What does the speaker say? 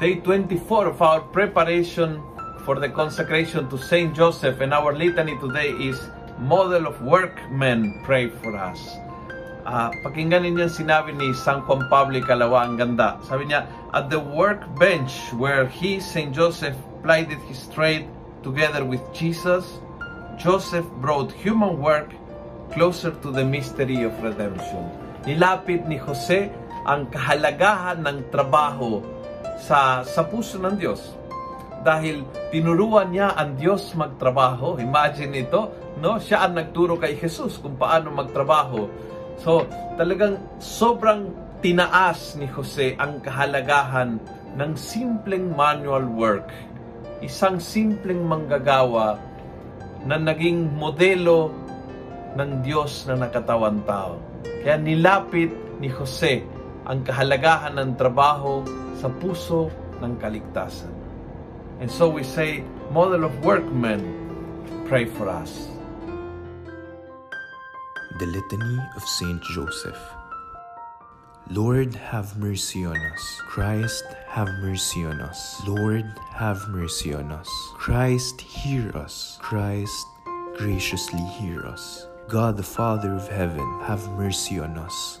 day 24 of our preparation for the consecration to Saint Joseph and our litany today is Model of Workmen, pray for us. Ah, pakinggan ninyo sinabi ni San Juan Pablo Calawa, ang ganda. Sabi niya, at the workbench where he, Saint Joseph, plied his trade together with Jesus, Joseph brought human work closer to the mystery of redemption. Nilapit ni Jose ang kahalagahan ng trabaho sa sa puso ng Diyos. Dahil tinuruan niya ang Diyos magtrabaho. Imagine ito, no? Siya ang nagturo kay Jesus kung paano magtrabaho. So, talagang sobrang tinaas ni Jose ang kahalagahan ng simpleng manual work. Isang simpleng manggagawa na naging modelo ng Diyos na nakatawan tao. Kaya nilapit ni Jose ang kahalagahan ng trabaho sa puso ng kaligtasan. And so we say, Model of Workmen, pray for us. The Litany of Saint Joseph. Lord, have mercy on us. Christ, have mercy on us. Lord, have mercy on us. Christ, hear us. Christ, graciously hear us. God the Father of heaven, have mercy on us.